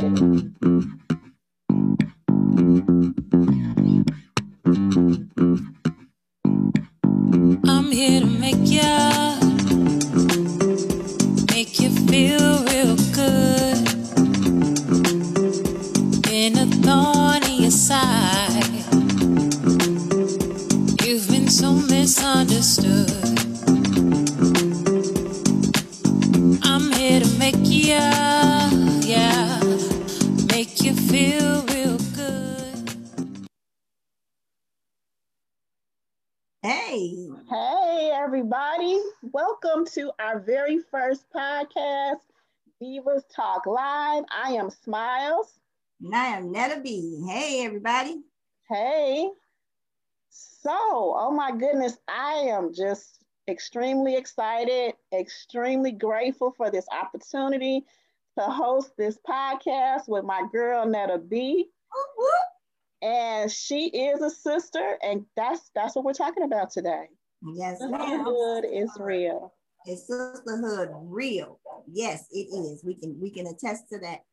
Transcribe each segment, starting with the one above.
Mm-hmm. And I am Netta B. Hey, everybody. Hey. So, oh my goodness, I am just extremely excited, extremely grateful for this opportunity to host this podcast with my girl, Netta B. And she is a sister, and that's that's what we're talking about today. Yes, ma'am. Sisterhood is real. Is sisterhood real? Yes, it is. We can we can attest to that.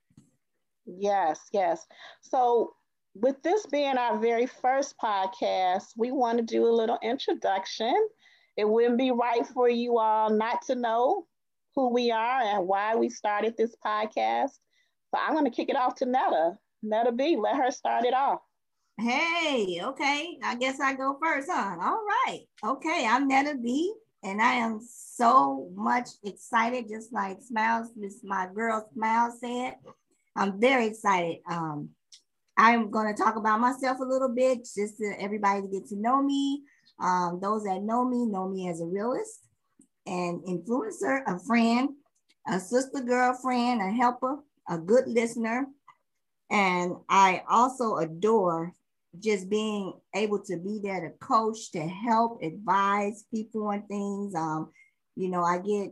Yes, yes. So, with this being our very first podcast, we want to do a little introduction. It wouldn't be right for you all not to know who we are and why we started this podcast. So, I'm going to kick it off to Netta. Netta B, let her start it off. Hey, okay. I guess I go first, huh? All right. Okay, I'm Netta B, and I am so much excited, just like Smyles, this my girl Smyles said. I'm very excited. Um, I'm going to talk about myself a little bit, just to everybody to get to know me. Um, those that know me know me as a realist, an influencer, a friend, a sister girlfriend, a helper, a good listener, and I also adore just being able to be there to coach, to help, advise people on things. Um, you know, I get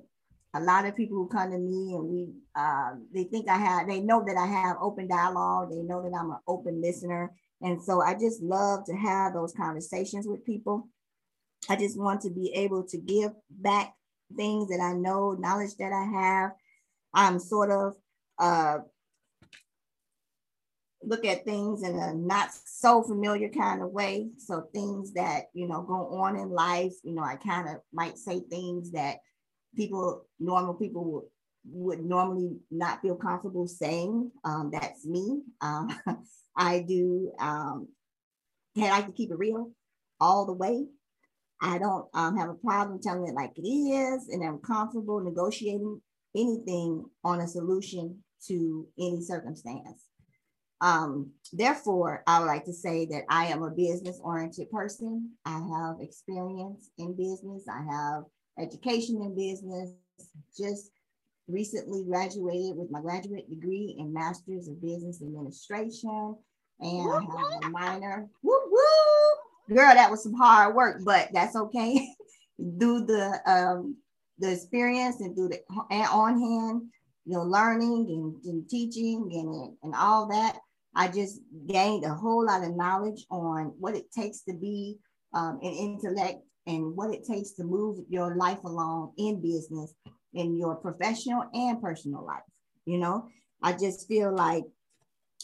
a lot of people who come to me and we uh, they think I have, they know that I have open dialogue. They know that I'm an open listener. And so I just love to have those conversations with people. I just want to be able to give back things that I know, knowledge that I have. I'm sort of uh, look at things in a not so familiar kind of way. So things that you know go on in life, you know, I kind of might say things that people, normal people would would normally not feel comfortable saying. Um, that's me. Um, I do. Um, I like to keep it real all the way. I don't um, have a problem telling it like it is, and I'm comfortable negotiating anything on a solution to any circumstance. Um, therefore, I would like to say that I am a business oriented person. I have experience in business, I have education in business, just recently graduated with my graduate degree in Master's of Business Administration, and I have a minor. Woo woo! Girl, that was some hard work, but that's okay. do the um, the experience and do the on hand, you know, learning and, and teaching and, and all that. I just gained a whole lot of knowledge on what it takes to be um, an intellect and what it takes to move your life along in business, in your professional and personal life. You know, I just feel like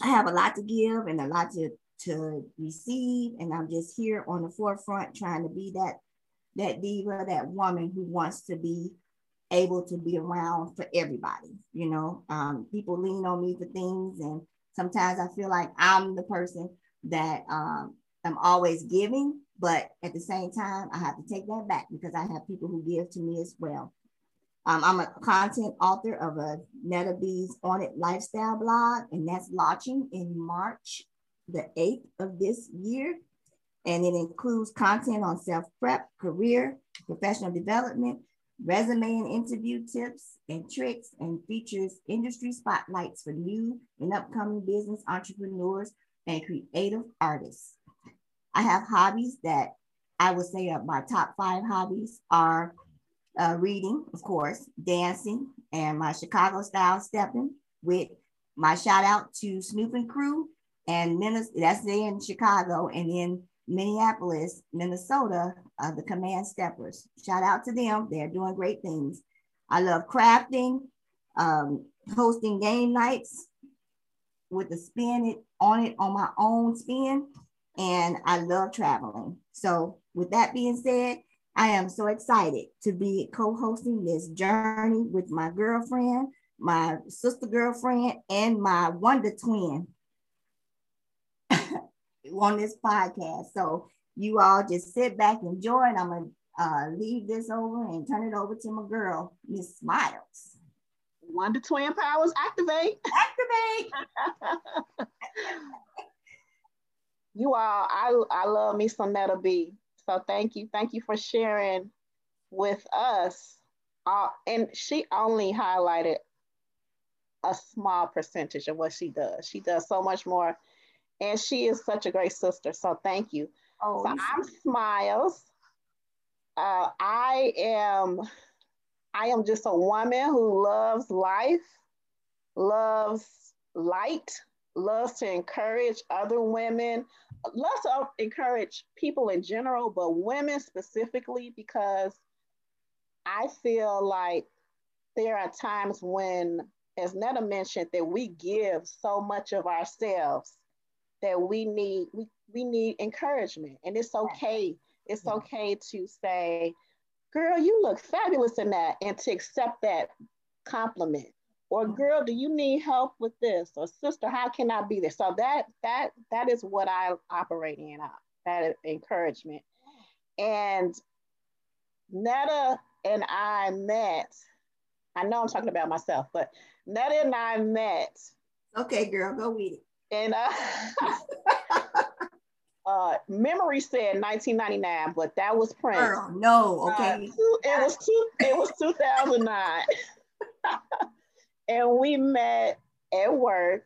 I have a lot to give and a lot to to receive, and I'm just here on the forefront trying to be that that diva, that woman who wants to be able to be around for everybody. You know, um, people lean on me for things, and sometimes I feel like I'm the person that um, I'm always giving, but at the same time, I have to take that back because I have people who give to me as well. Um, I'm a content author of a Netta B's On It lifestyle blog, and that's launching in March the 8th of this year. And it includes content on self prep, career, professional development, resume and interview tips and tricks, and features industry spotlights for new and upcoming business entrepreneurs and creative artists. I have hobbies that I would say are my top five hobbies are uh, reading, of course, dancing, and my Chicago style stepping with my shout out to Snoop and Crew and Minnesota, that's there in Chicago, and in Minneapolis, Minnesota, uh, the Command Steppers. Shout out to them. They're doing great things. I love crafting, um, hosting game nights, with the spin it on it on my own spin, and I love traveling. So, with that being said, I am so excited to be co-hosting this journey with my girlfriend, my sister girlfriend, and my wonder twin on this podcast. So you all just sit back, enjoy, and I'm gonna uh, leave this over and turn it over to my girl, Miss Smyles. Wonder Twin Powers activate. Activate. you all, I I love me some Netta B. So thank you, thank you for sharing with us. Uh, and she only highlighted a small percentage of what she does. She does so much more, and she is such a great sister. So thank you. Oh, so I'm Smyles. Uh, I am I am just a woman who loves life, loves light, loves to encourage other women, loves to encourage people in general, but women specifically because I feel like there are times when, as Netta mentioned, that we give so much of ourselves that we need we, we need encouragement, and it's okay. It's okay to say, girl, you look fabulous in that, and to accept that compliment. Or girl, do you need help with this? Or sister, how can I be there? So that that that is what I operate in, uh, that encouragement. And Netta and I met, I know I'm talking about myself, but Netta and I met. Okay, girl, go with it. And uh, uh memory said 1999 but that was prince Girl, no uh, okay uh, it was two it was 2009 and we met at work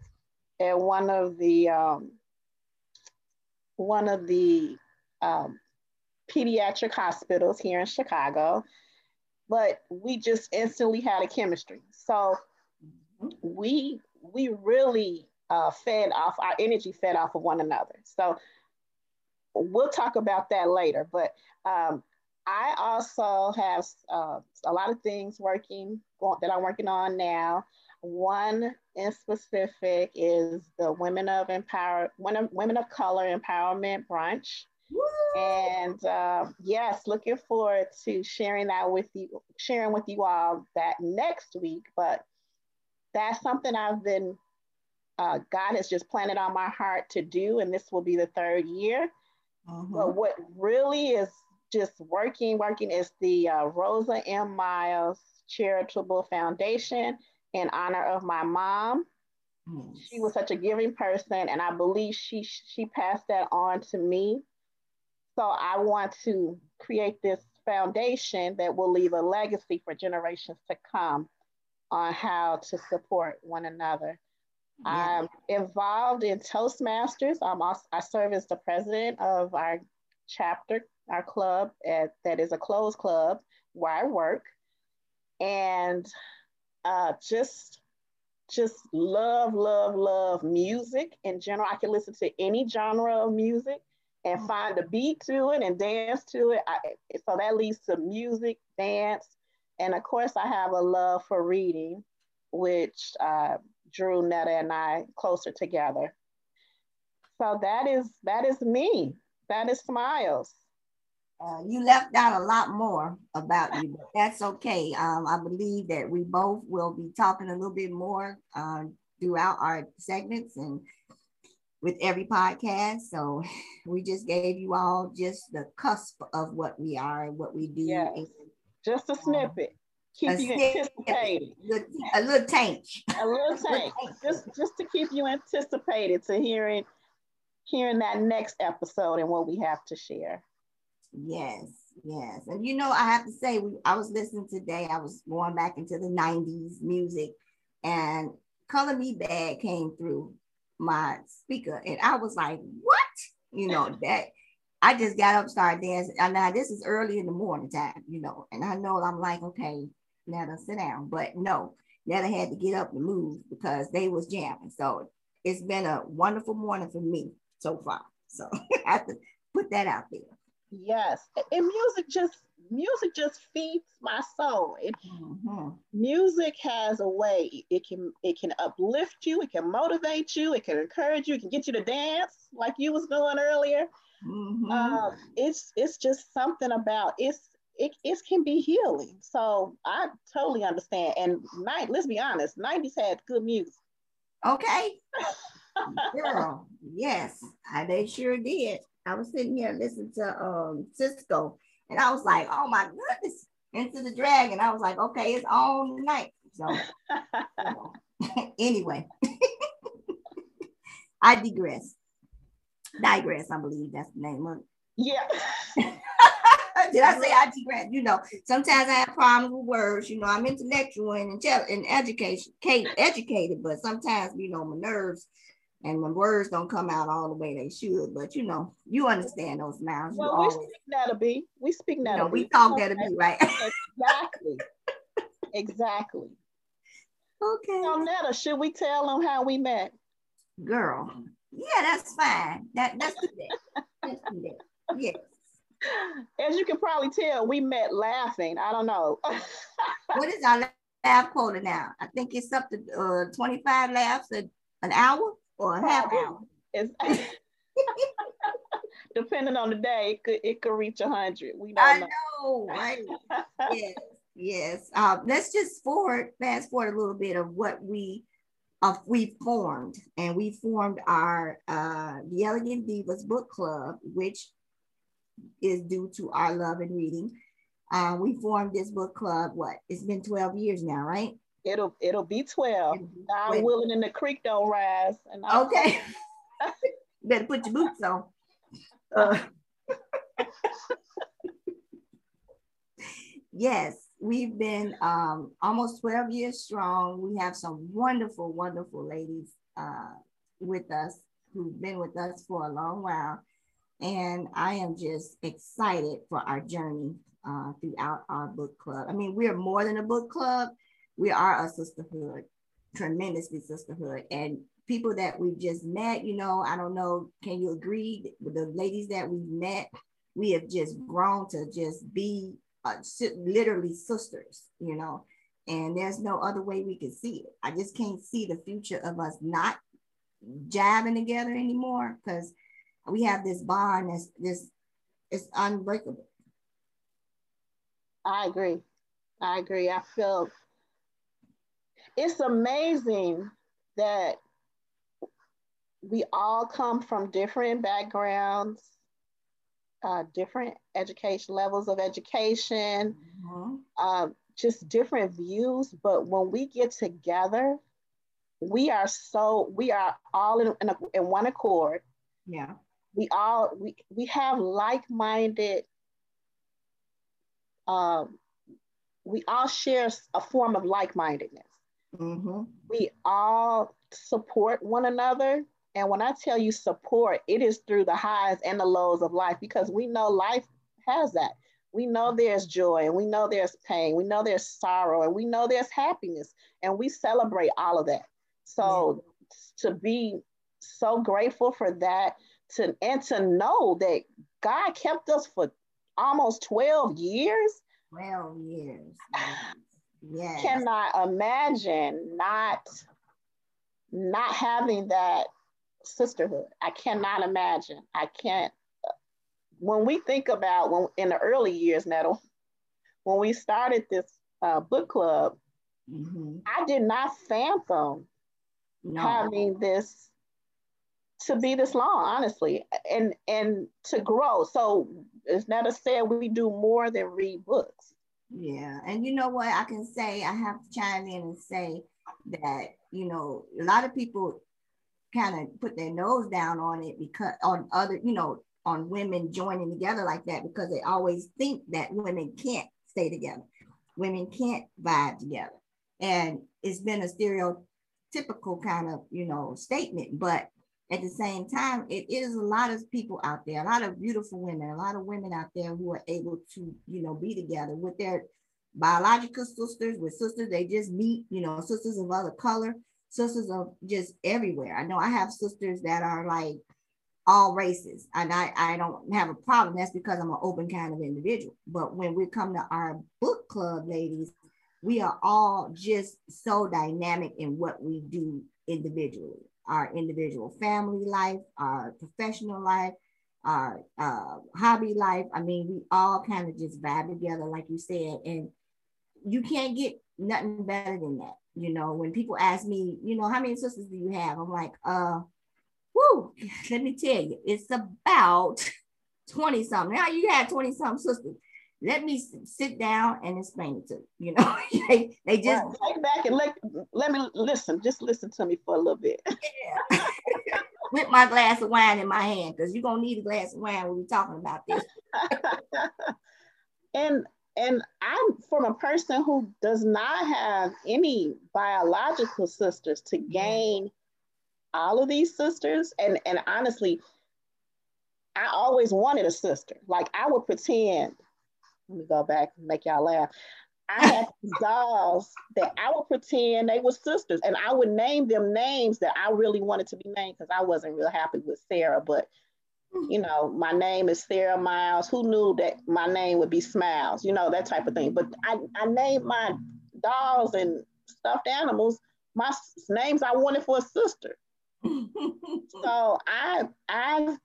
at one of the um one of the um, pediatric hospitals here in chicago but we just instantly had a chemistry so we we really uh, fed off our energy fed off of one another so we'll talk about that later. But um, I also have uh, a lot of things working that I'm working on now. One in specific is the Women of Empower Women, Women of Color Empowerment Brunch. Woo! And uh, yes, looking forward to sharing that with you, sharing with you all that next week. But that's something I've been, uh, God has just planted on my heart to do, and this will be the third year. Mm-hmm. But what really is just working, working is the uh, Rosa M. Miles Charitable Foundation in honor of my mom. Yes. She was such a giving person, and I believe she she passed that on to me. So I want to create this foundation that will leave a legacy for generations to come on how to support one another. I'm involved in Toastmasters. I'm also, I serve as the president of our chapter, our club at, that is a closed club where I work. And uh, just just love, love, love music in general. I can listen to any genre of music and mm. find a beat to it and dance to it. I, so that leads to music, dance, and of course, I have a love for reading, which uh, drew Netta and I closer together. So that is that is me. That is Smyles. Uh, you left out a lot more about you, but that's okay. Um, I believe that we both will be talking a little bit more uh, throughout our segments and with every podcast. So we just gave you all just the cusp of what we are and what we do. Yes. just a snippet. Um, keep a you anticipated. A little tank. A little tank. just just to keep you anticipated to hearing hearing that next episode and what we have to share. Yes, yes. And you know, I have to say, we, I was listening today, I was going back into the 90s music, and Color Me Badd came through my speaker, and I was like, what? You know, that I just got up, started dancing. And now this is early in the morning time, you know, and I know I'm like, okay, Netta, sit down. But no, Netta had to get up and move because they was jamming. So it's been a wonderful morning for me so far. So I have to put that out there. Yes. And music just music just feeds my soul. It, mm-hmm. Music has a way. It can it can uplift you. It can motivate you. It can encourage you. It can get you to dance like you was doing earlier. Mm-hmm. Uh, it's it's just something about it's it, it can be healing. So I totally understand. And night, let's be honest, 90s had good music. Okay. Girl, yes, I, they sure did. I was sitting here listening to um Sisqó, and I was like, oh my goodness, into the dragon. I was like, okay, it's on tonight. So anyway, I digress. Digress, I believe that's the name of it. Yeah. Did I say I digress? You know, sometimes I have problems with words. You know, I'm intellectual and, and education, educated, but sometimes, you know, my nerves and the words don't come out all the way they should. But you know, you understand those nouns. Well, we speak that'll be. We speak that'll you know, We talk that'll be right. exactly. exactly. Okay. So Netta, should we tell them how we met? Girl, yeah, that's fine. That that's do that. Let's do that. Yes. As you can probably tell, we met laughing. I don't know. what is our laugh quota now? I think it's up to uh, 25 laughs a, an hour or a half hour. Depending on the day, it could it could reach a hundred. We don't I know, know right? yes, yes. Uh, let's just forward, fast forward a little bit of what we uh, we formed, and we formed our uh, the Elegant Divas Book Club, which is due to our love and reading. Uh, we formed this book club. What? It's been twelve years now, right? It'll it'll be 12. I'm willing and the creek don't rise. And okay. Better put your boots on. Uh, yes, we've been um, almost 12 years strong. We have some wonderful, wonderful ladies uh, with us who've been with us for a long while. And I am just excited for our journey uh, throughout our book club. I mean, we're more than a book club we are a sisterhood, tremendously sisterhood. And people that we've just met, you know, I don't know, can you agree with the ladies that we've met? We have just grown to just be uh, literally sisters, you know, and there's no other way we can see it. I just can't see the future of us not jabbing together anymore because we have this bond that's this it's unbreakable. I agree. I agree. I feel it's amazing that we all come from different backgrounds, uh, different education levels of education, mm-hmm. uh, just different views. But when we get together, we are so we are all in, in, a, in one accord. Yeah, we all we we have like-minded. Um, we all share a form of like-mindedness. Mm-hmm. We all support one another. And when I tell you support, it is through the highs and the lows of life because we know life has that. We know there's joy and we know there's pain. We know there's sorrow and we know there's happiness. And we celebrate all of that. So yeah. to be so grateful for that to and to know that God kept us for almost 12 years. 12 years yes. cannot imagine not not having that sisterhood. I cannot imagine. I can't. When we think about when in the early years, Netta, when we started this uh, book club, mm-hmm. I did not fathom no. having this to be this long, honestly, and and to grow. So as Netta said, we do more than read books. Yeah. And you know what? I can say, I have to chime in and say that, you know, a lot of people kind of put their nose down on it because on other, you know, on women joining together like that because they always think that women can't stay together. Women can't vibe together. And it's been a stereotypical kind of, you know, statement, but at the same time, it is a lot of people out there, a lot of beautiful women, a lot of women out there who are able to, you know, be together with their biological sisters, with sisters they just meet, you know, sisters of other color, sisters of just everywhere. I know I have sisters that are like all races. And I, I don't have a problem. That's because I'm an open kind of individual. But when we come to our book club, ladies, we are all just so dynamic in what we do individually our individual family life, our professional life, our uh, hobby life. I mean, we all kind of just vibe together, like you said. And you can't get nothing better than that. You know, when people ask me, you know, how many sisters do you have? I'm like, uh, whoo, let me tell you, it's about 20 something. Now you have 20 something sisters. Let me sit down and explain it to you. You know, they, they just take back and let, let me listen. Just listen to me for a little bit. Yeah. With my glass of wine in my hand, because you're gonna need a glass of wine when we're talking about this. and and I'm from a person who does not have any biological sisters to mm-hmm. gain all of these sisters. And, and honestly, I always wanted a sister. Like I would pretend, let me go back and make y'all laugh. I had dolls that I would pretend they were sisters and I would name them names that I really wanted to be named because I wasn't real happy with Sarah, but you know, my name is Sarah Miles. Who knew that my name would be Smyles? You know, that type of thing. But I, I named my dolls and stuffed animals my names I wanted for a sister. so I I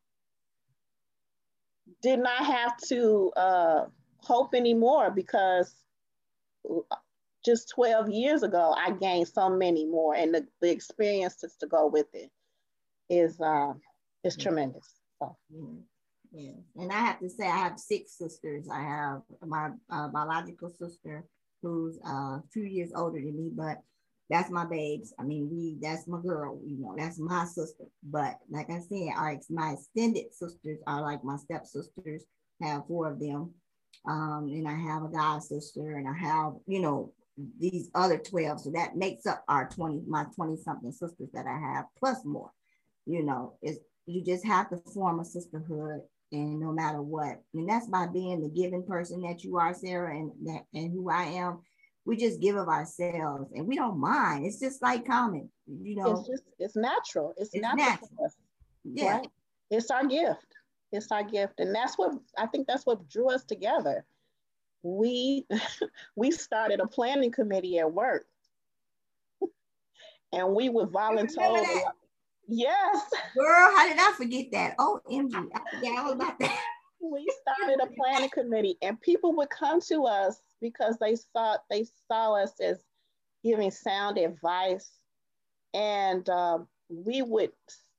did not have to uh, hope anymore because just 12 years ago I gained so many more and the, the experiences to go with it is uh, is tremendous. Yeah. yeah. And I have to say, I have six sisters. I have my uh, biological sister who's uh, a few years older than me, but that's my babes. I mean, we that's my girl, you know, that's my sister. But like I said, our my extended sisters are like my stepsisters, have four of them. Um, and I have a god sister, and I have, you know, these other 12. So that makes up our 20, my 20 something sisters that I have, plus more. You know, it's you just have to form a sisterhood and no matter what and that's by being the giving person that you are sarah and that and who i am we just give of ourselves and we don't mind it's just like common you know it's just it's natural it's, it's natural, natural. yeah right? it's our gift it's our gift and that's what i think that's what drew us together we we started a planning committee at work and we would volunteer Yes. Girl, how did I forget that? Oh, MG, I forgot all about that. We started a planning committee and people would come to us because they saw they saw us as giving sound advice. And uh, we would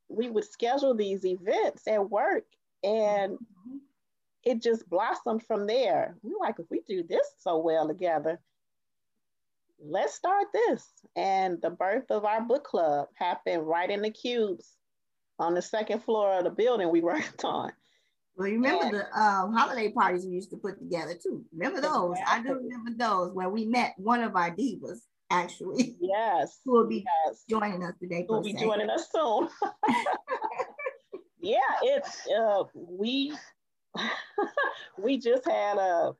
we would schedule these events at work and it just blossomed from there. We were like, if we do this so well together, let's start this. And the birth of our book club happened right in the cubes on the second floor of the building we worked on. Well, you remember and, the um, holiday parties we used to put together too. Remember those? Exactly. I do remember those where we met one of our divas actually. Yes. Who will be yes. joining us today. Who will be joining us soon. yeah, it's uh, we we just had a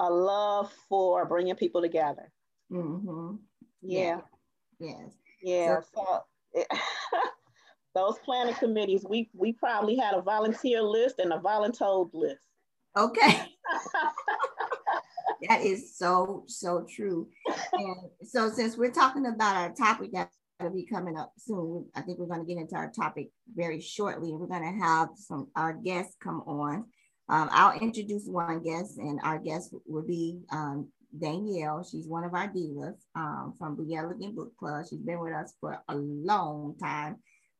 a love for bringing people together. Mm-hmm. Yeah. Yes. Yeah. So, so it, those planning committees, we we probably had a volunteer list and a voluntold list. Okay. that is so so true. And so since we're talking about our topic that will be coming up soon, I think we're going to get into our topic very shortly, we're going to have some our guests come on. Um, I'll introduce one guest, and our guest will be um, Danielle. She's one of our divas um, from the Elegant Book Club. She's been with us for a long time.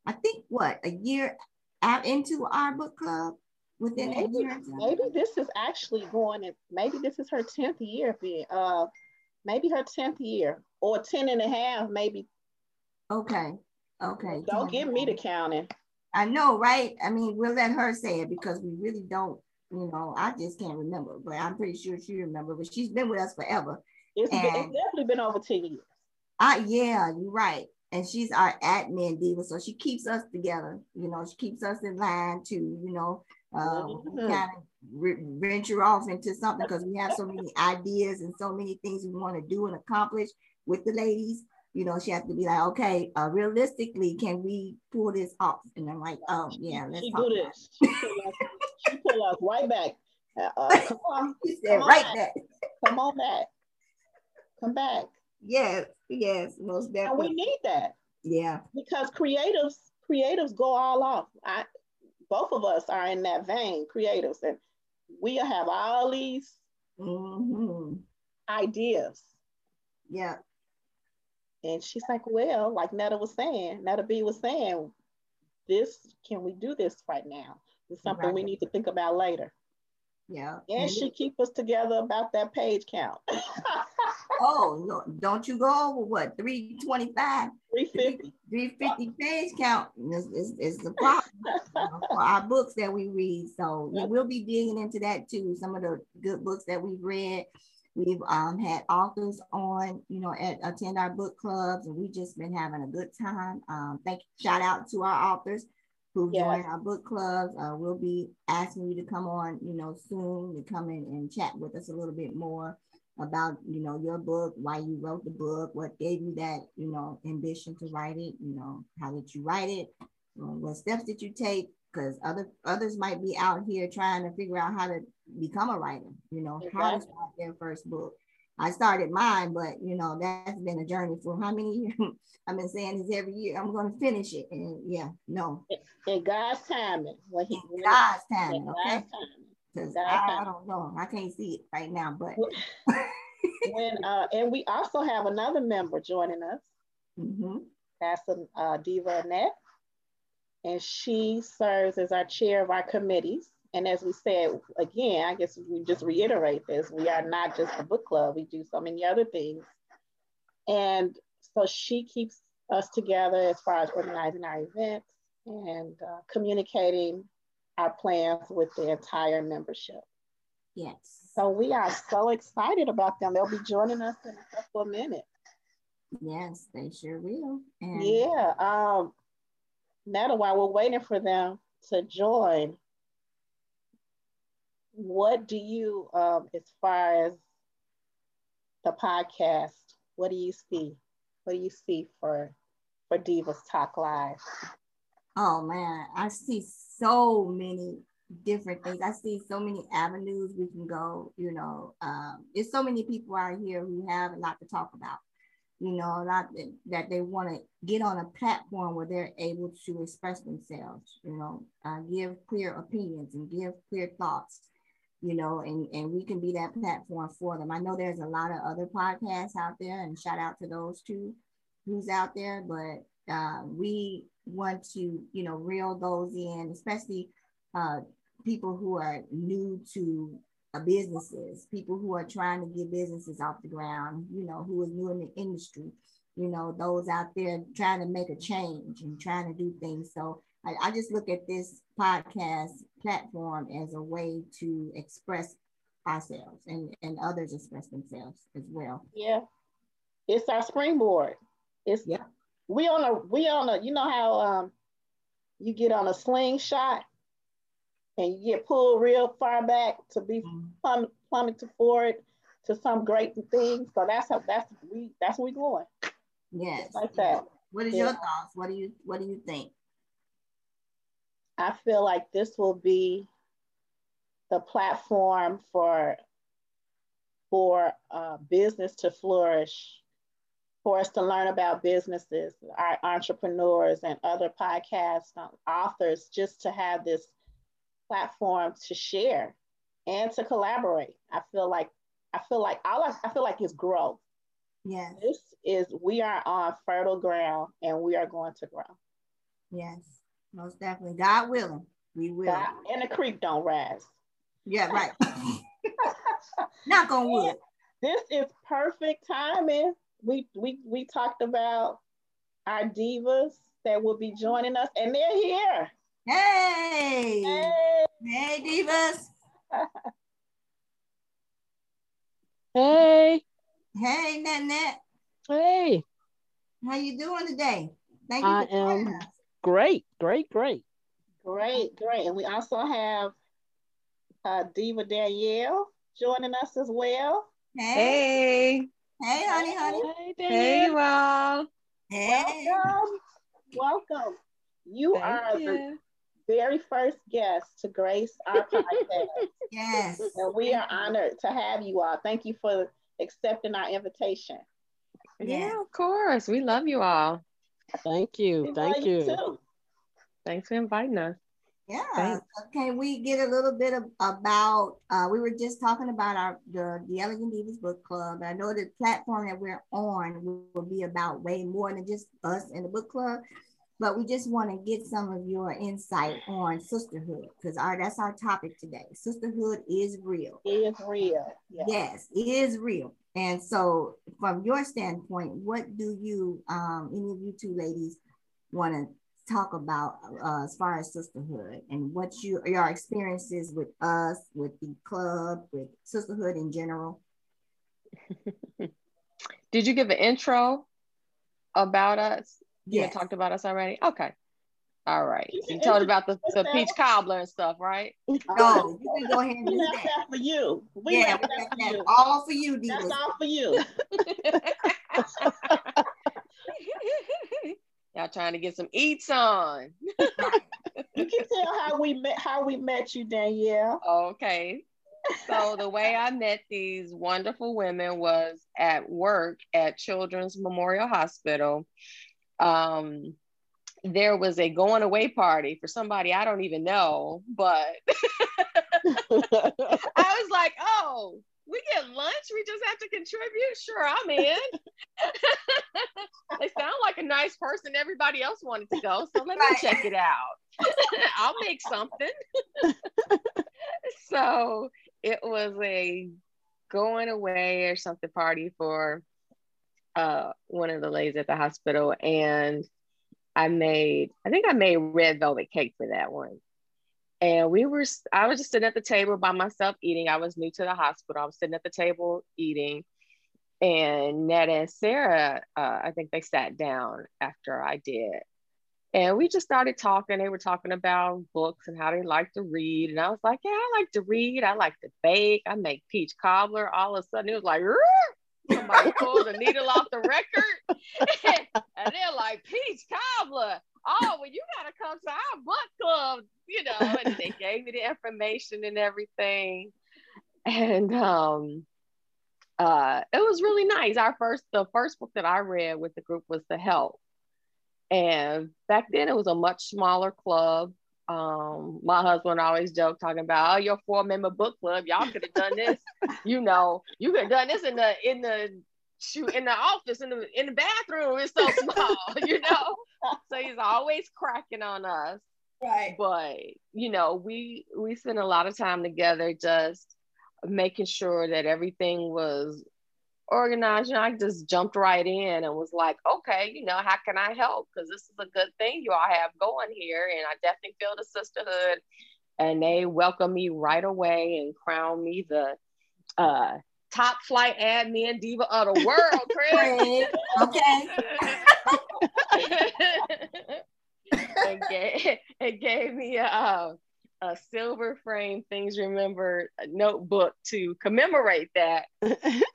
I think what a year out into our book club within maybe, a year. Maybe this is actually going and maybe this is her 10th year being uh maybe her 10th year or 10 and a half, maybe. Okay. Okay. Don't give me the counting. I know, right? I mean, we'll let her say it because we really don't you know, I just can't remember, but I'm pretty sure she remember. But she's been with us forever. It's, been, it's definitely been over 10 years. Uh, yeah, you're right. And she's our admin diva, so she keeps us together. You know, she keeps us in line to, you know, uh, mm-hmm. kind of re- venture off into something because we have so many ideas and so many things we want to do and accomplish with the ladies. You know, she has to be like, okay, uh, realistically, can we pull this off? And I'm like, oh yeah, let's She do this. She pull us, she pull us right back. Uh, uh, come on. She said, Come on right back. back. come on back. Come back. Yes, yes, most definitely. And we need that Yeah, because creatives, creatives go all off. I, both of us are in that vein, creatives, and we have all these hmm ideas. yeah, And she's like, well, like Netta was saying, Netta B was saying, this, can we do this right now? It's something we need to think about later. yeah. And And she keep us together about that page count. oh, no, don't you go over what 325, 350. 350 page count is, is, is the problem for our books that we read. So yeah, we'll be digging into that too. Some of the good books that we've read. We've um, had authors on, you know, at attend our book clubs, and we've just been having a good time. Um, thank shout out to our authors who joined our book clubs. Uh, we'll be asking you to come on, you know, soon to come in and chat with us a little bit more about, you know, your book, why you wrote the book, what gave you that, you know, ambition to write it, you know, how did you write it, um, what steps did you take? Because other others might be out here trying to figure out how to become a writer, you know, how to start their first book. I started mine, but you know, that's been a journey for how many years? I've been saying this every year. I'm gonna finish it. And yeah, no, In God's timing. When he, when- God's in timing, okay? Because I, I don't know. I can't see it right now, but When, uh, and we also have another member joining us. Mhm. That's uh, Diva Annette. And she serves as our chair of our committees. And as we said, again, I guess we just reiterate this, we are not just a book club, we do so many other things. And so she keeps us together as far as organizing our events and uh, communicating our plans with the entire membership. yes. So we are so excited about them. They'll be joining us in a couple of minutes. Yes, they sure will. And Yeah. Um, Netta, while we're waiting for them to join, what do you, um, as far as the podcast, what do you see? What do you see for for Divas Talk Live? Oh man, I see so many different things. I see so many avenues we can go. You know, um, there's so many people out here who have a lot to talk about. You know, a lot that, that they want to get on a platform where they're able to express themselves. You know, uh, give clear opinions and give clear thoughts. You know, and and we can be that platform for them. I know there's a lot of other podcasts out there, and shout out to those two who's out there, but uh, we want to, you know, reel those in, especially uh, people who are new to uh, businesses, people who are trying to get businesses off the ground, you know, who is new in the industry, you know, those out there trying to make a change and trying to do things. So I, I just look at this podcast platform as a way to express ourselves and, and others express themselves as well. Yeah, it's our springboard. It's Yeah. we on a we on a you know how um you get on a slingshot and you get pulled real far back to be plummet, plummeted forward to some great thing. So that's how that's we that's where we going. Yes. Just like that. What is Yeah. your thoughts? What do you what do you think? I feel like this will be the platform for for uh, business to flourish, for us to learn about businesses, our entrepreneurs, and other podcast um, authors, just to have this platform to share and to collaborate. I feel like I feel like all I, I feel like is growth. Yes, This is we are on fertile ground, and we are going to grow. yes, most definitely. God willing, we will. God, and the creek don't rise. Yeah, right. Knock on wood. this is perfect timing. We we we talked about our divas that will be joining us, and they're here. Hey, Hey. hey, divas. Hey, Hey, Nanette. hey, How you doing today? Thank you I for joining am- us. great, great, great. Great, great. And we also have uh, Diva Danielle joining us as well. Hey, Hey, Hey, honey, honey. Hey, Hey, Dad. you all. Hey. Welcome. Welcome. You Thank are the very first guest to grace our podcast. Yes. and we are honored to have you all. Thank you for accepting our invitation. Yeah, of course. We love you all. Thank you. We Thank love you. Too. Thanks for inviting us. Yeah. Thanks. Can we get a little bit of, about, uh, we were just talking about our, the, the Elegant Divas Book Club. I know the platform that we're on will, will be about way more than just us in the book club. But we just want to get some of your insight on sisterhood because our that's our topic today. Sisterhood is real. It is real. Yeah. Yes, it is real. And so, from your standpoint, what do you, um, any of you two ladies, want to talk about uh, as far as sisterhood and what you your experiences with us, with the club, with sisterhood in general? Did you give an intro about us? You talked about us already? Okay. All right. You You told about the, the peach cobbler and stuff, right? No, you can go ahead and We do that. that for you. We Yeah, left we that for you. all for you, That's all for you. Y'all trying to get some eats on. You can tell how we met how we met you, Danielle. Okay. So the way I met these wonderful women was at work at Children's Memorial Hospital. Um, there was a going away party for somebody I don't even know, but I was like, oh, we get lunch. We just have to contribute. Sure, I'm in. they sound like a nice person. Everybody else wanted to go. So let me Right. check it out. I'll make something. so it was a going away or something party for uh, one of the ladies at the hospital. And I made, I think I made red velvet cake for that one and we were i was just sitting at the table by myself eating. I was new to the hospital. I was sitting at the table eating. And ned and sarah uh, i think they sat down after i did. And we just started talking. They were talking about books and how they like to read. And i was like yeah i like to read. I like to bake. I make peach cobbler. All of a sudden it was like "Rrr!" somebody pulled the needle off the record. And they're like peach cobbler oh well you gotta come to our book club you know and they gave me the information and everything. And um uh it was really nice. Our first the first book that i read with the group was the help. And back then it was a much smaller club. Um my husband always joked talking about oh your four member book club y'all could have done this. You know you could have done this in the in the shoot in the office in the in the bathroom is so small you know? So he's always cracking on us. Right. but you know we we spent a lot of time together just making sure that everything was organized. You know i just jumped right in and was like okay you know how can i help? Because this is a good thing you all have going here and i definitely feel the sisterhood. And they welcomed me right away and crowned me the uh top flight admin diva of the world Craig, okay. and, gave, and gave me a, uh, a silver frame things remembered notebook to commemorate that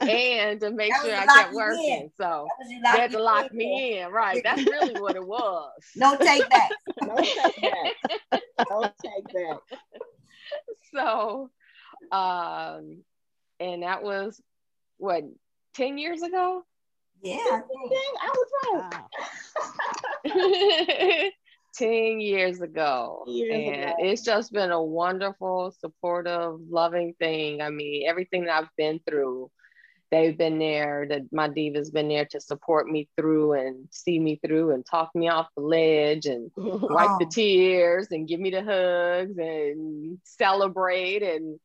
and to make sure I kept working. in. So That was you they had to lock in. me in. Right. That's really what it was. No take back. No take back. No take back. So um and that was what 10 years ago? Yeah. I I was wrong. Wow. 10 years ago. Years and ago. it's just been a wonderful, supportive, loving thing. I mean, everything that I've been through, they've been there, that my diva's been there to support me through and see me through and talk me off the ledge and wipe the tears and give me the hugs and celebrate and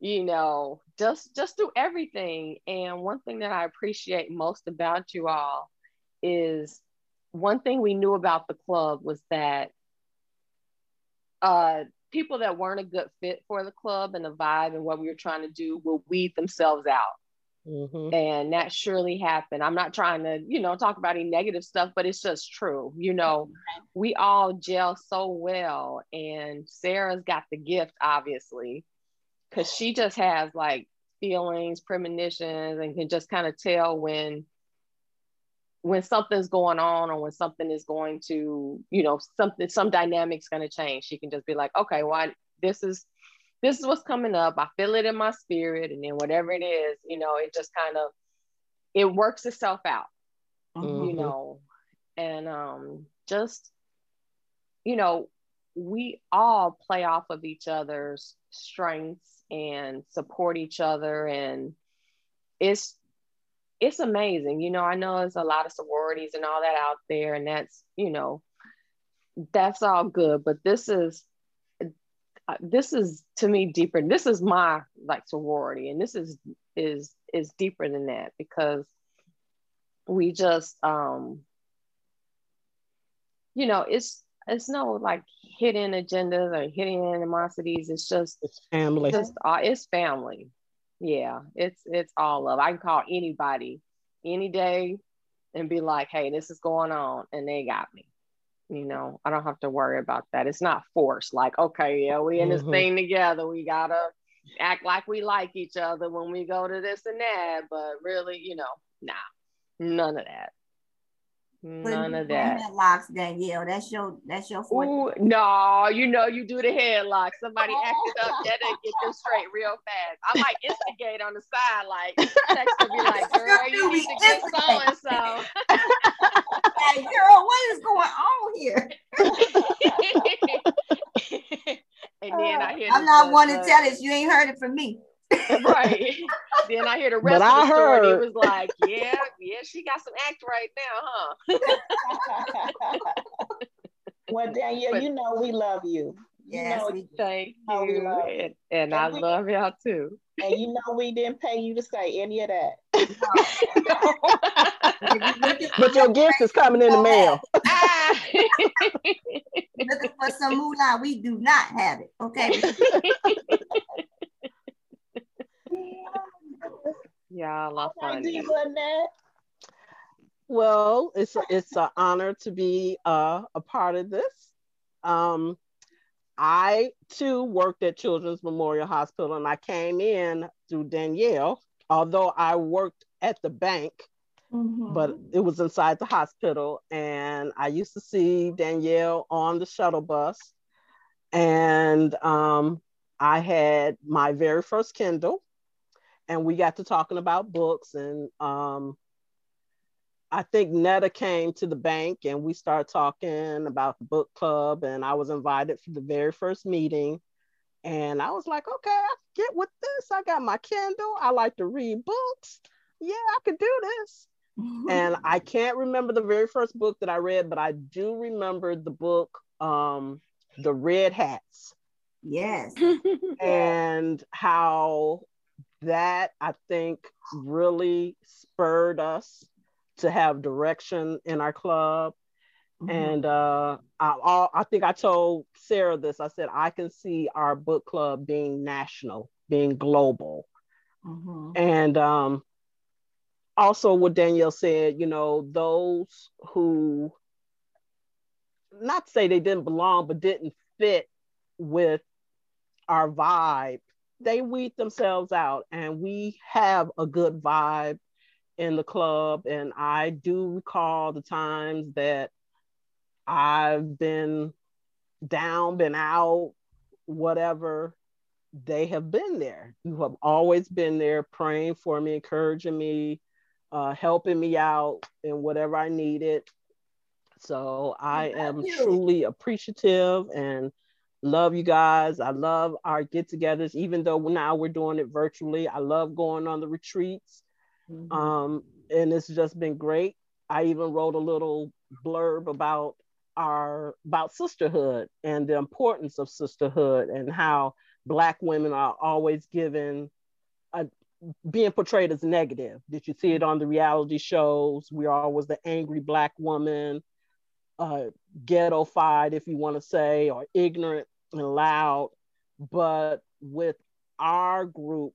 you know just just do everything. And one thing that i appreciate most about you all is one thing we knew about the club was that uh people that weren't a good fit for the club and the vibe and what we were trying to do will weed themselves out. Mhm. and that surely happened. I'm not trying to you know talk about any negative stuff but it's just true. You know we all gel so well and sarah's got the gift obviously because she just has like feelings, premonitions, and can just kind of tell when when something's going on or when something is going to, you know, something some dynamic's going to change. She can just be like, okay, well, this is this is what's coming up. I feel it in my spirit, and then whatever it is, you know, it just kind of it works itself out, Mhm. you know, and um, just you know, we all play off of each other's strengths and support each other and it's it's amazing. You know i know there's a lot of sororities and all that out there and that's you know that's all good but this is uh, this is to me deeper this is my like sorority and this is is is deeper than that because we just um you know it's it's no like hidden agendas or hidden animosities. It's just It's family. just uh, it's family. Yeah it's it's all love i can call anybody any day and be like hey this is going on and they got me you know? I don't have to worry about that. It's not forced like okay yeah we in this Mhm. thing together. We gotta act like we like each other when we go to this and that but really you know nah none of that none of that Headlocks, Danielle. That's your that's your forte. Ooh, no, you know you do the headlock. Somebody acted up, that'll get them straight real fast. I might instigate on the side, like text to be like, girl, you need to get so and so. Hey, girl, what is going on here? And then I hear I'm not one to tell this. You ain't heard it from me. right. then I hear the rest But of I the story. and It was like, yeah, yeah, she got some act right now, huh? well, Danielle, But- you know we love you. You Yes, know, we Thank Oh, we you. love And, and I we- love y'all too. and you know we didn't pay you to say any of that. But your gift is coming in the mail. Looking for some moolah. We do not have it. Okay. Y'all are All right, funny. Diva Annette. Well, it's it's an honor to be uh, a part of this. Um, I too worked at Children's Memorial Hospital, and I came in through Danielle. Although I worked at the bank, Mhm. but it was inside the hospital, and I used to see Danielle on the shuttle bus, and um, I had my very first Kindle, and we got to talking about books and um, I think Netta came to the bank and we started talking about the book club and I was invited for the very first meeting and I was like, okay, I get with this. I got my Kindle. I like to read books. Yeah, I could do this. And I can't remember the very first book that I read, but I do remember the book um The Red Hats yes. and how that I think really spurred us to have direction in our club. Mhm. And uh, I, I think I told Sarah this. I said I can see our book club being national, being global, Mhm. and um, also what Danielle said. You know, those who not to say they didn't belong, but didn't fit with our vibe, they weed themselves out, and we have a good vibe in the club. And I do recall the times that I've been down, been out, whatever. They have been there. You have always been there praying for me, encouraging me, uh, helping me out in whatever I needed. So I am you. truly appreciative and love you guys. I love our get togethers, even though now we're doing it virtually. I love going on the retreats. Mhm. Um, and it's just been great. I even wrote a little blurb about our about sisterhood and the importance of sisterhood and how black women are always given a, being portrayed as negative. Did you see it on the reality shows? We're always the angry black woman, uh, ghettofied, if you want to say, or ignorant and loud. But with our group,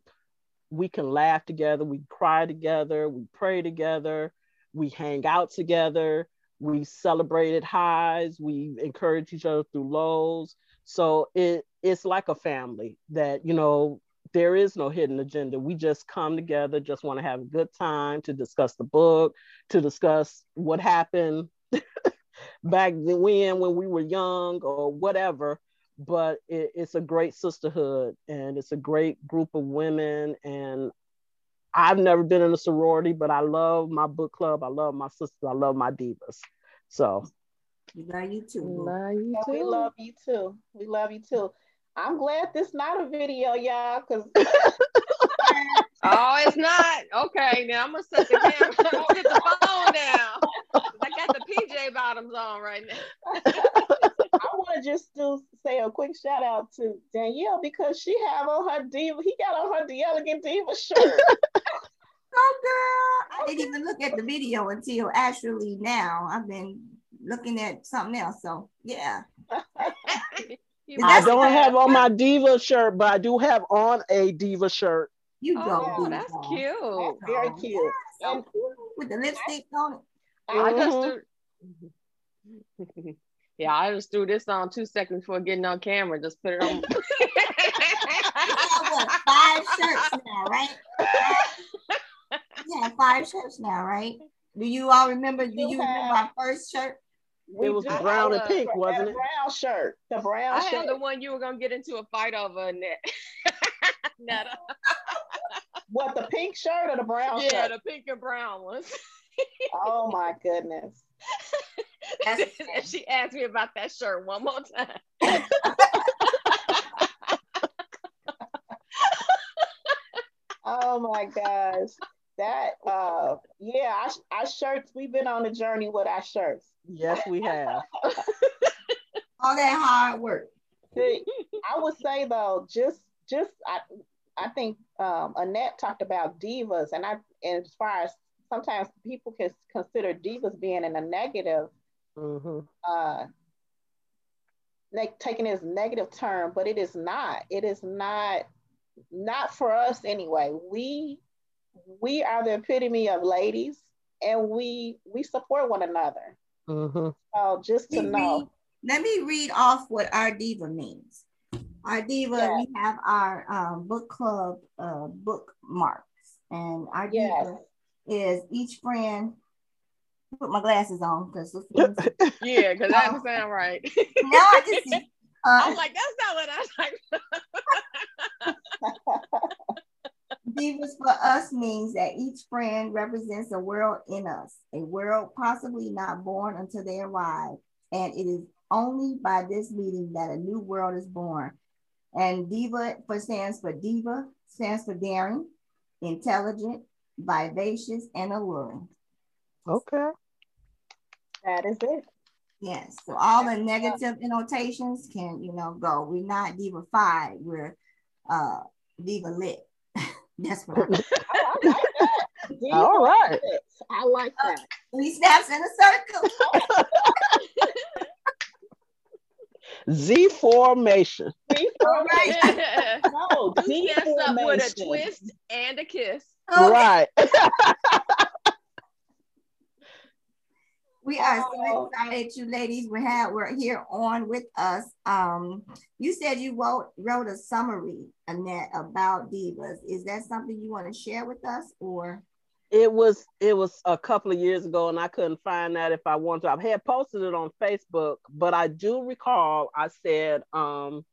we can laugh together, we cry together, we pray together, we hang out together, we celebrated highs, we encourage each other through lows. So it it's like a family that you know there is no hidden agenda. We just come together, just want to have a good time to discuss the book, to discuss what happened back then when we were young or whatever. But it, it's a great sisterhood and it's a great group of women. And I've never been in a sorority, but I love my book club. I love my sisters. I love my divas. So we love you too. Love you too. We love you too. We love you too. I'm glad this not a video, y'all, because oh, it's not. Okay, now I'm gonna set the camera. I'm gonna get the phone down. I got the PJ bottoms on right now. I want to just do say a quick shout out to Danielle because she have on her diva. He got on her the elegant diva shirt. oh girl, I didn't even look at the video until actually now. I've been looking at something else. So yeah. I don't have on my diva shirt, but I do have on a diva shirt. You go. Oh, that's cute. That's very cute. So with the lipstick on it. I just mm-hmm. threw, yeah, I just threw this on two seconds before getting on camera. Just put it on. what, five shirts now, right? Yeah, five shirts now, right? Do you all remember? Do you remember our first shirt? We it was brown and pink, wasn't it? Brown shirt. The brown I shirt. the one you were gonna get into a fight over, net. Netta. what the pink shirt or the brown yeah, shirt? the pink and brown ones. oh my goodness. she asked me about that shirt one more time. oh my gosh. That uh yeah, our, our shirts, we've been on a journey with our shirts. Yes, we have. All that hard work. See, I would say though, just just I I think um, Annette talked about divas, and I and as far as sometimes people can consider divas being in a negative, mm-hmm. uh, like taking it as negative term, but it is not. It is not not for us anyway. We we are the epitome of ladies, and we we support one another. Mm-hmm. So just to know. Read, let me read off what our diva means. Our diva, yes. we have our um, book club uh, bookmarks, and our diva is each friend. Put my glasses on because yeah, because that doesn't sound right. now I can see. Uh, I'm like, that's not what I like. Divas for us means that each friend represents a world in us, a world possibly not born until they arrive. And it is only by this meeting that a new world is born. And Diva for stands for Diva, stands for daring, intelligent, vivacious, and alluring. Okay. That is it. Yes. So all the negative annotations can, you know, go. We're not Diva 5, we're uh Diva lit. That's what I, I, I like that. All right. I like that. He snaps in a circle. Z formation. Z formation. no, Z formation. up with a twist and a kiss. Okay. Right. We are so excited you ladies we have we're here on with us. Um, you said you wrote wrote a summary, Annette, about divas. Is that something you want to share with us or? It was it was a couple of years ago, and I couldn't find that if I wanted to. I had posted it on Facebook, but I do recall I said um,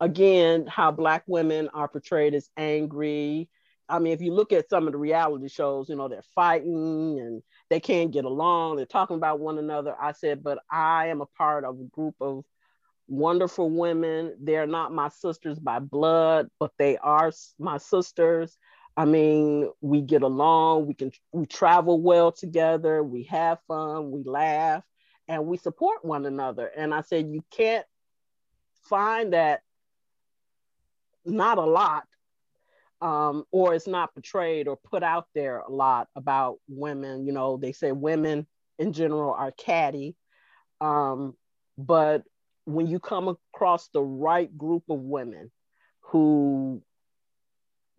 again how black women are portrayed as angry. I mean, if you look at some of the reality shows, you know, they're fighting and they can't get along. They're talking about one another. I said, but I am a part of a group of wonderful women. They're not my sisters by blood, but they are my sisters. I mean, we get along, we can we travel well together, we have fun, we laugh, and we support one another. And I said, you can't find that not a lot um, or it's not portrayed or put out there a lot about women. You know, they say women in general are catty, um, but when you come across the right group of women who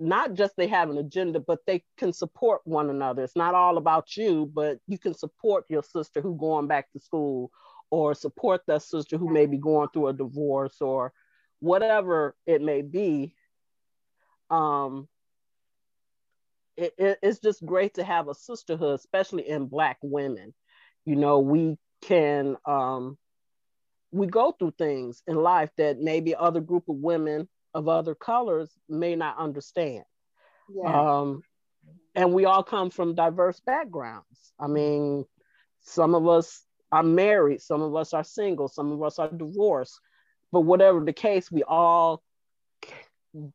not just they have an agenda, but they can support one another. It's not all about you, but you can support your sister who going back to school or support that sister who may be going through a divorce or whatever it may be um, it, it, it's just great to have a sisterhood, especially in Black women. You know, we can um, we go through things in life that maybe other group of women of other colors may not understand. Yeah. Um, and we all come from diverse backgrounds. I mean, some of us are married, some of us are single, some of us are divorced. But whatever the case, we all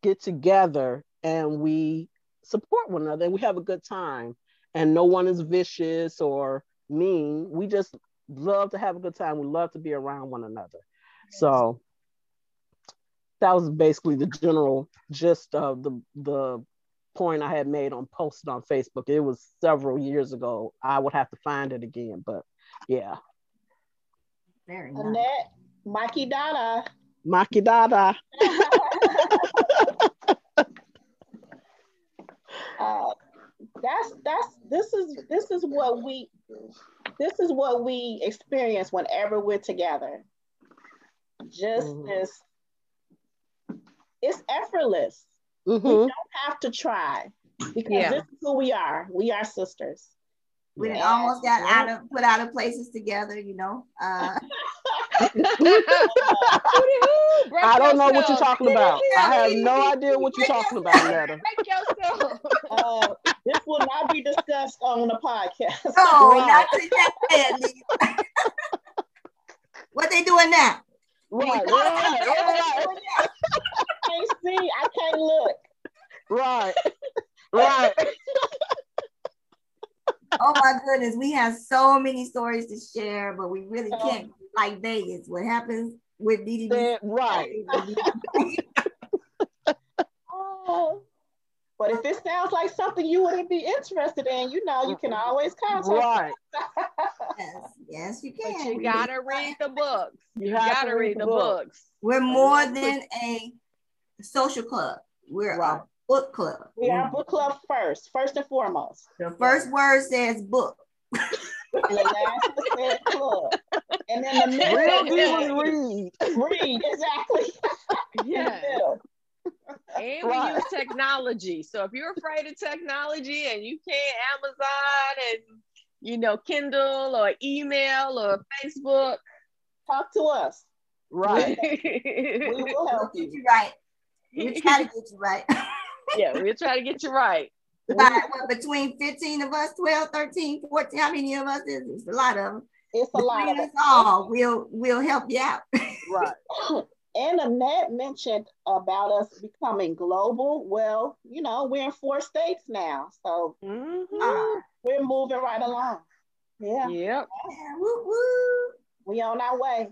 get together and we support one another and we have a good time. And no one is vicious or mean. We just love to have a good time. We love to be around one another. So that was basically the general gist of the the point I had made on posted on Facebook. It was several years ago. I would have to find it again, but yeah. Very nice. Annette, Maki Dada. Maki Dada. uh, that's that's this is this is what we this is what we experience whenever we're together. Just mm-hmm. this, it's effortless. Mm-hmm. We don't have to try because yeah. this is who we are. We are sisters. We yeah. almost got out of put out of places together, you know. Uh, I don't know what you're talking about. I have no idea what you're talking about, Netta. Uh, this will not be discussed on the podcast. No, right. not today. what they doing now? Right, right, right. I can't see. I can't look. Right, right. Oh my goodness, we have so many stories to share, but we really can't like Vegas. What happens with DDB? Right. oh. But if it sounds like something you wouldn't be interested in, you know, you can mm-hmm. always contact. Right. yes, yes, you can. But you gotta read the books. You, you gotta read, read the books. books. We're more than a social club. We're uh, right. A book club. We are a book club first, first and foremost. The first word says book. and the last says club. And then the middle Real read. Read, exactly. Yeah and we use technology. So if you're afraid of technology and you can't Amazon and you know Kindle or email or Facebook, talk to us. Right. we will help you. you right. we try to get you right. yeah, we'll try to get you right. About, what, between 15 of us, 12, 13, 14, how many of us is It's a lot of them. It's a lot of us all. We'll we'll help you out. right. And Annette mentioned about us becoming global. Well, you know, we're in four states now. So mm-hmm. uh, we're moving right along. Yeah. Yep. Yeah, woo, woo. We on our way.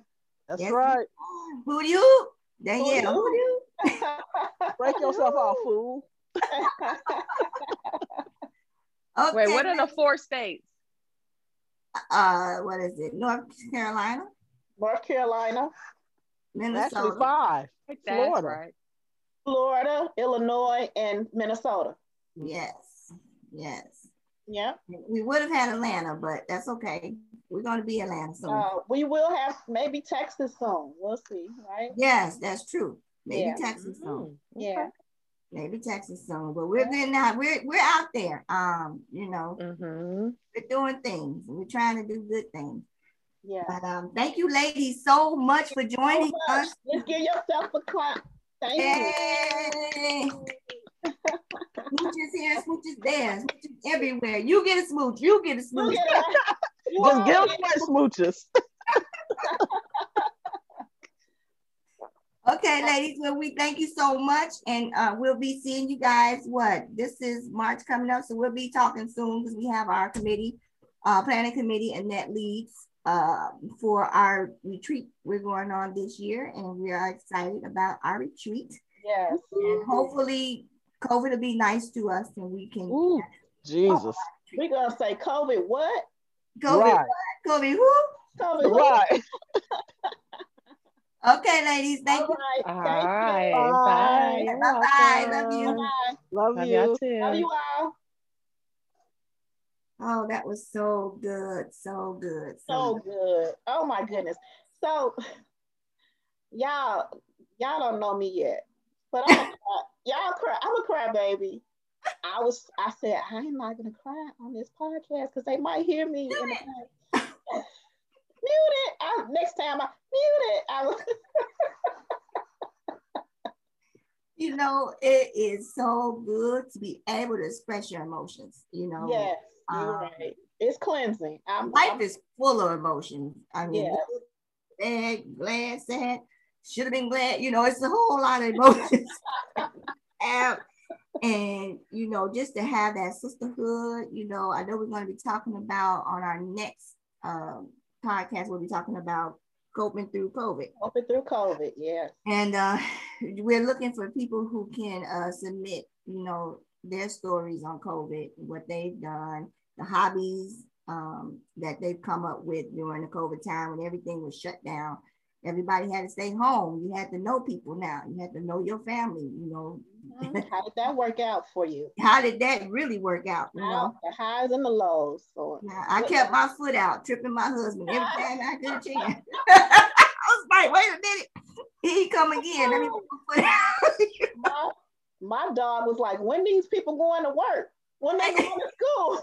That's yes, right. Who do you? Danielle, who do you? Break yourself off, fool. okay. Wait, what are the four states? Uh, what is it? North Carolina. North Carolina. Minnesota. Actually, five. Florida. Right. Florida, Illinois, and Minnesota. Yes. Yes. Yeah. We would have had Atlanta, but that's okay. We're going to be Atlanta soon. Uh, we will have maybe Texas soon. We'll see, right? Yes, that's true. Maybe yeah. Texas mm-hmm. soon. Yeah. Maybe Texas soon, but we're good now. We're we're out there. Um, you know, mm-hmm. we're doing things. We're trying to do good things. Yeah. But um, thank you, ladies, so much for joining so much. us. Let's give yourself a clap. Thank Yay. you. smooches here, smooches there, smooches everywhere. You get a smooch. You get a smooch. Just give them my smooches. okay, ladies. Well, we thank you so much, and uh, we'll be seeing you guys. What? This is March coming up, so we'll be talking soon because we have our committee, uh, planning committee, and net leads uh, for our retreat we're going on this year, and we are excited about our retreat. Yes. And hopefully, COVID will be nice to us, and we can. Ooh, Jesus. we're gonna say COVID what? COVID right. what? COVID who? COVID right. okay, ladies. Thank All you. Right. All right. Bye. Bye. Bye. Bye. Love you. Bye. Love, Love you. Too. Love you all. Oh, that was so good. So good. So, so good. Oh my goodness. So y'all, y'all don't know me yet, but I'm a, y'all cry. I'm a cry baby. I was. I said I'm not gonna cry on this podcast because they might hear me. In the mute it. I, next time I mute it. I was. you know, it is so good to be able to express your emotions. You know. Yes, you're um, right. It's cleansing. I'm, life I'm, is full of emotions. I mean, yes. sad, glad, sad, should have been glad. You know, it's a whole lot of emotions. and, and you know, just to have that sisterhood. You know, I know we're going to be talking about on our next um, podcast. We'll be talking about coping through COVID. Coping through COVID, yes. And uh, we're looking for people who can uh, submit, you know, their stories on COVID, what they've done, the hobbies um, that they've come up with during the COVID time when everything was shut down. Everybody had to stay home. You had to know people now. You had to know your family, you know. Mm-hmm. How did that work out for you? How did that really work out? You know? The highs and the lows. So I kept my foot out, tripping my husband every time I could chance. I was like, wait a minute. He come again. Let me put my foot out. my, my dog was like, when these people going to work? When they going to school?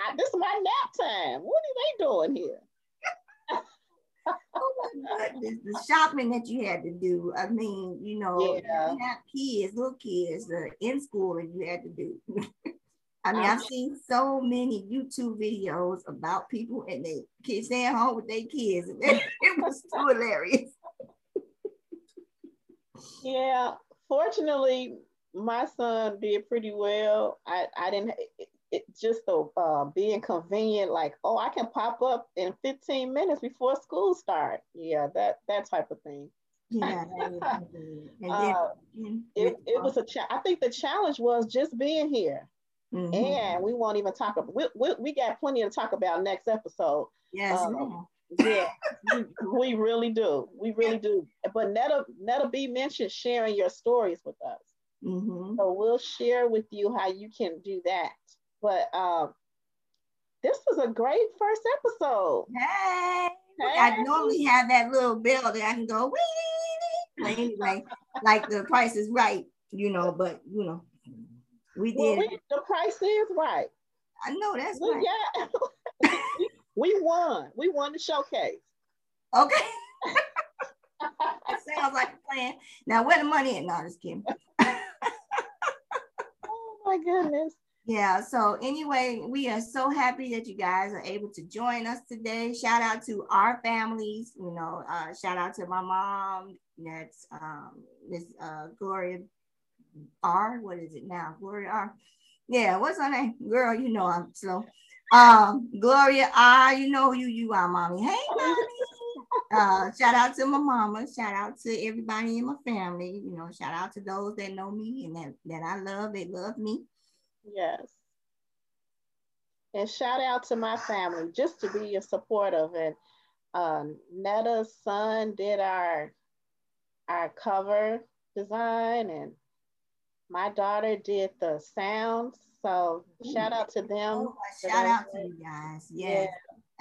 I, this is my nap time. What are they doing here? Goodness, the shopping that you had to do. I mean, you know, yeah. you have kids, little kids uh, in school, and you had to do. I mean, I've seen so many YouTube videos about people and they kids staying home with their kids. It, was too hilarious. Yeah, fortunately, my son did pretty well. I, I didn't just the uh, being convenient, like, oh, I can pop up in 15 minutes before school start. Yeah, that that type of thing. Yeah, uh, it, it was a cha- I think the challenge was just being here. Mm-hmm. And we won't even talk about we, we, we, got plenty to talk about next episode. Yes. Um, yeah, we, we, really do. We really do. But Netta Netta B mentioned sharing your stories with us. Mm-hmm. So we'll share with you how you can do that. But um, this was a great first episode. Hey, hey. I normally have that little bell that I can go wee. Anyway, like the price is right, you know, but you know, we did. Well, we, the price is right. I know that's we, right. Yeah. we won. We won the showcase. Okay. that sounds like a plan. Now, where the money at? No, just kidding. oh my goodness. Yeah, so anyway, we are so happy that you guys are able to join us today. Shout out to our families, you know, uh, shout out to my mom, that's um, Miss uh, Gloria R. What is it now? Gloria R. Yeah, what's her name? Girl, you know I'm slow. Um, Gloria R. You know you you are, mommy. Hey, mommy. Uh, shout out to my mama. Shout out to everybody in my family. You know, shout out to those that know me and that, that I love. They love me. Yes. And shout out to my family just to be a supportive. And um, Netta's son did our our cover design, and my daughter did the sounds. So shout out to them. Oh, shout out to you guys. Yeah. yeah.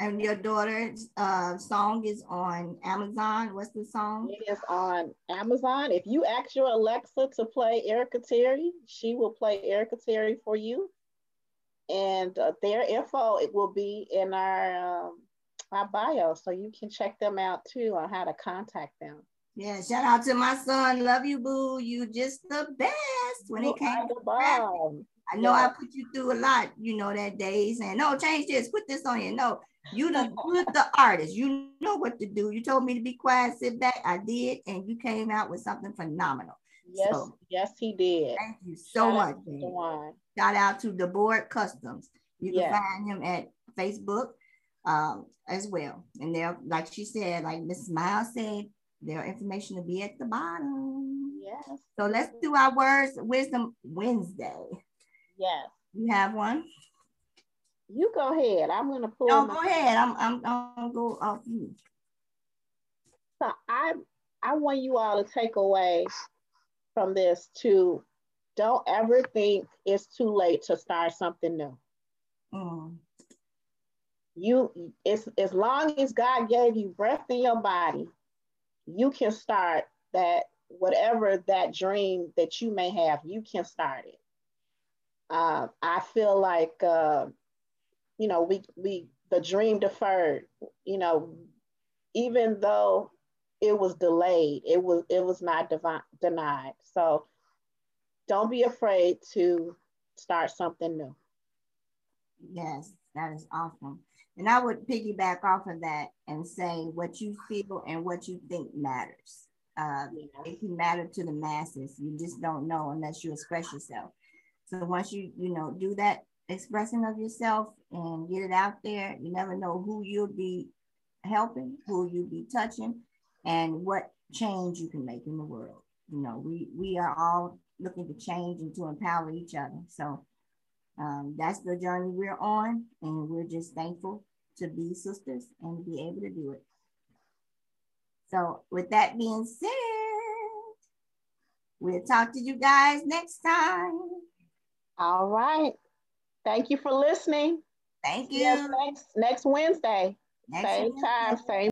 And your daughter's uh, song is on Amazon. What's the song? It is on Amazon. If you ask your Alexa to play Erica Terry, she will play Erica Terry for you. And uh, their info it will be in our um, our bio, so you can check them out too on how to contact them. Yeah, shout out to my son. Love you, boo. You just the best when you it came to. I know yeah. I put you through a lot, you know, that day saying, no, change this, put this on you. No, you the you the artist. You know what to do. You told me to be quiet, sit back. I did, and you came out with something phenomenal. Yes, so, yes, he did. Thank you so Shout much. Out Shout out to the board customs. You can find him at Facebook um, as well. And they're like she said, like Miss Smyles said, their information will be at the bottom. Yes. So let's do our words wisdom Wednesday. Yes. You have one? You go ahead. I'm gonna pull. No, go ahead. I'm I'm I'm gonna go off you. So I I want you all to take away from this to don't ever think it's too late to start something new. Mm. You it's as long as God gave you breath in your body, you can start that whatever that dream that you may have, you can start it. Uh, I feel like, uh, you know, we, we, the dream deferred, you know, even though it was delayed, it was, it was not divine, denied. So don't be afraid to start something new. Yes, that is awesome. And I would piggyback off of that and say what you feel and what you think matters. Uh, It can matter to the masses. You just don't know unless you express yourself. So once you you know do that expressing of yourself and get it out there, you never know who you'll be helping, who you'll be touching, and what change you can make in the world. You know, we we are all looking to change and to empower each other. So um, that's the journey we're on, and we're just thankful to be sisters and be able to do it. So, with that being said, we'll talk to you guys next time. All right. Thank you for listening. Thank you. Yes, next, next Wednesday. Next same Wednesday. time, same